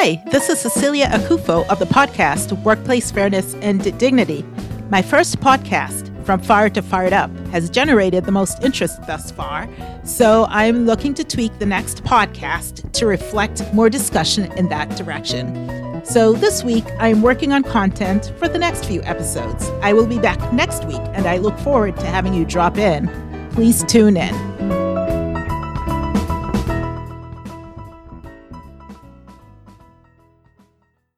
Hi, this is Cecilia Akufo of the podcast Workplace Fairness and Dignity. My first podcast, From Fire to Fired Up, has generated the most interest thus far, so I'm looking to tweak the next podcast to reflect more discussion in that direction. So this week, I'm working on content for the next few episodes. I will be back next week, and I look forward to having you drop in. Please tune in.